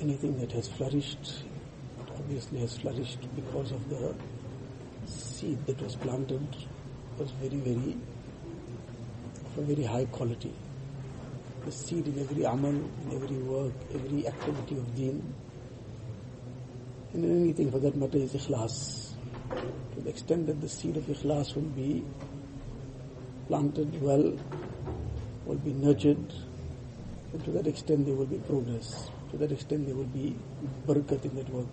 anything that has flourished, it obviously has flourished because of the seed that was planted was very, very, of a very high quality. The seed in every amal, in every work, every activity of deen, and in anything for that matter is ikhlas. To the extent that the seed of ikhlas will be planted well, will be nurtured, and to that extent there will be progress. To that extent there will be barakat in that work.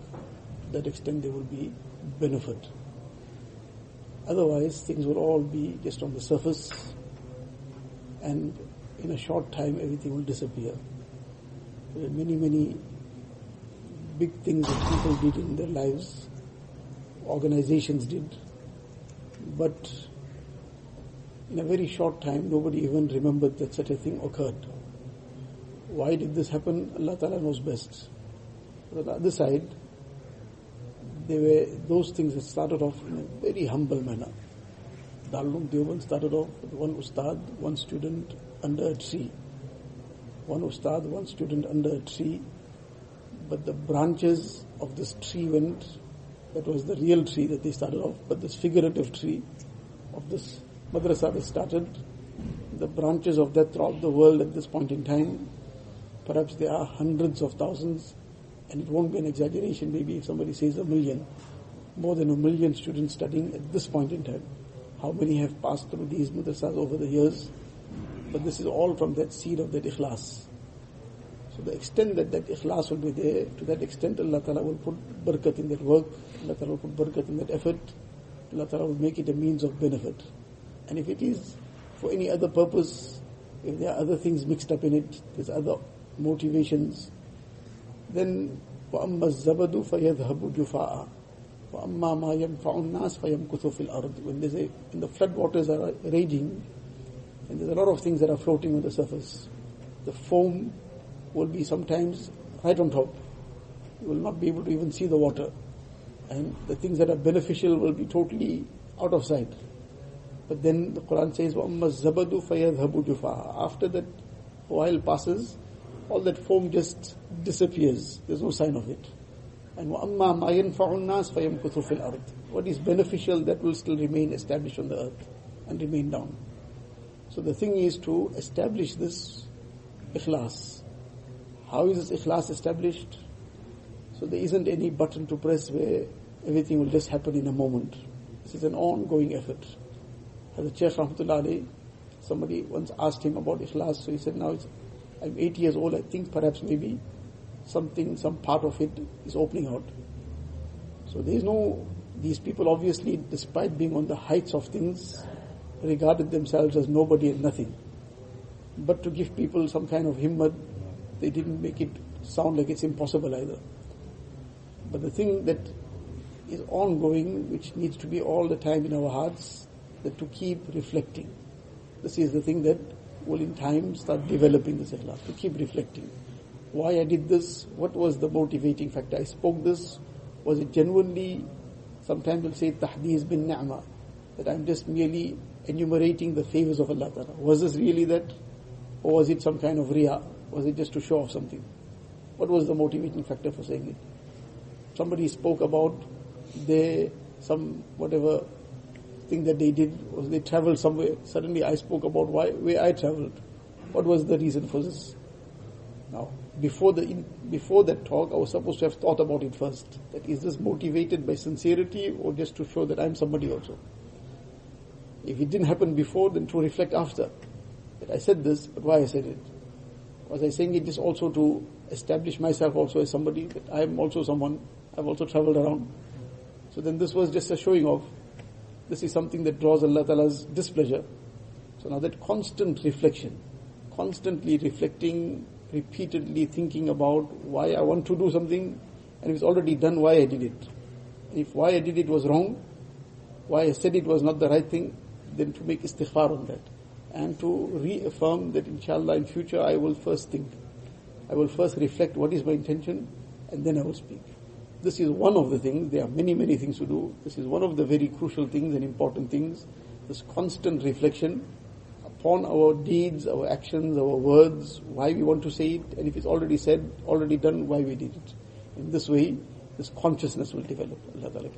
To that extent there will be benefit. Otherwise things will all be just on the surface and in a short time everything will disappear. There are many, many big things that people did in their lives, organizations did, but in a very short time nobody even remembered that such a thing occurred. Why did this happen? Allah Ta'ala knows best. But on the other side, they were those things that started off in a very humble manner. Darul Deoband started off with one ustad, one student under a tree. One ustad, one student under a tree. But the branches of this tree went, that was the real tree that they started off, but this figurative tree of this madrasa they started, the branches of that throughout the world at this point in time, perhaps there are hundreds of thousands, and it won't be an exaggeration maybe if somebody says a million, more than a million students studying at this point in time. How many have passed through these madrasas over the years? But this is all from that seed of that ikhlas. So the extent that that ikhlas will be there, to that extent Allah Ta'ala will put barakat in that work, Allah Ta'ala will put barakat in that effort, Allah Ta'ala will make it a means of benefit. And if it is for any other purpose, if there are other things mixed up in it, there's other motivations, then وَأَمَّا الزَّبَدُ فَيَذْهَبُ جُفَاءً وَأَمَّا مَا يَنْفَعُ النَّاسِ فَيَمْكُثُ فِي الْأَرْضِ When there's a, when the flood waters are raging, and there's a lot of things that are floating on the surface, the foam will be sometimes right on top. You will not be able to even see the water. And the things that are beneficial will be totally out of sight. But then the Quran says, وَأَمَّا الزَّبَدُ فَيَذْهَبُ جُفَاءً After that while passes, all that foam just disappears. There's no sign of it. And وَأَمَّا مَا يَنْفَعُ النَّاسِ فَيَمْكُثُ فِي What is beneficial, that will still remain established on the earth and remain down. So the thing is to establish this ikhlas. How is this ikhlas established? So there isn't any button to press where everything will just happen in a moment. This is an ongoing effort. As the Sheikh Rahmatullah Alaih, somebody once asked him about ikhlas, so he said now it's I'm 80 years old, I think perhaps maybe something, some part of it is opening out. So there is no, these people obviously, despite being on the heights of things, regarded themselves as nobody and nothing. But to give people some kind of himmat, they didn't make it sound like it's impossible either. But the thing that is ongoing, which needs to be all the time in our hearts, that to keep reflecting. This is the thing that will in time start developing this ikhlas, to keep reflecting. Why I did this? What was the motivating factor? I spoke this. Was it genuinely, sometimes we'll say tahdis bin ni'mah, that I'm just merely enumerating the favors of Allah Ta'ala. Was this really that? Or was it some kind of riya? Was it just to show off something? What was the motivating factor for saying it? Somebody spoke about their, some, whatever thing that they did, was they traveled somewhere. Suddenly I spoke about why, where I traveled. What was the reason for this? Now, before the, before that talk, I was supposed to have thought about it first. That is this motivated by sincerity or just to show that I'm somebody also? If it didn't happen before, then to reflect after. That I said this, but why I said it? Was I saying it just also to establish myself also as somebody, that I am also someone, I've also traveled around. So then this was just a showing of, this is something that draws Allah Ta'ala's displeasure. So now that constant reflection, constantly reflecting, repeatedly thinking about why I want to do something, and if it's already done, why I did it. If why I did it was wrong, why I said it was not the right thing, then to make istighfar on that. And to reaffirm that inshallah in future I will first think. I will first reflect what is my intention and then I will speak. This is one of the things, there are many, many things to do. This is one of the very crucial things and important things. This constant reflection upon our deeds, our actions, our words, why we want to say it, and if it's already said, already done, why we did it. In this way, this consciousness will develop. Allah Ta'ala.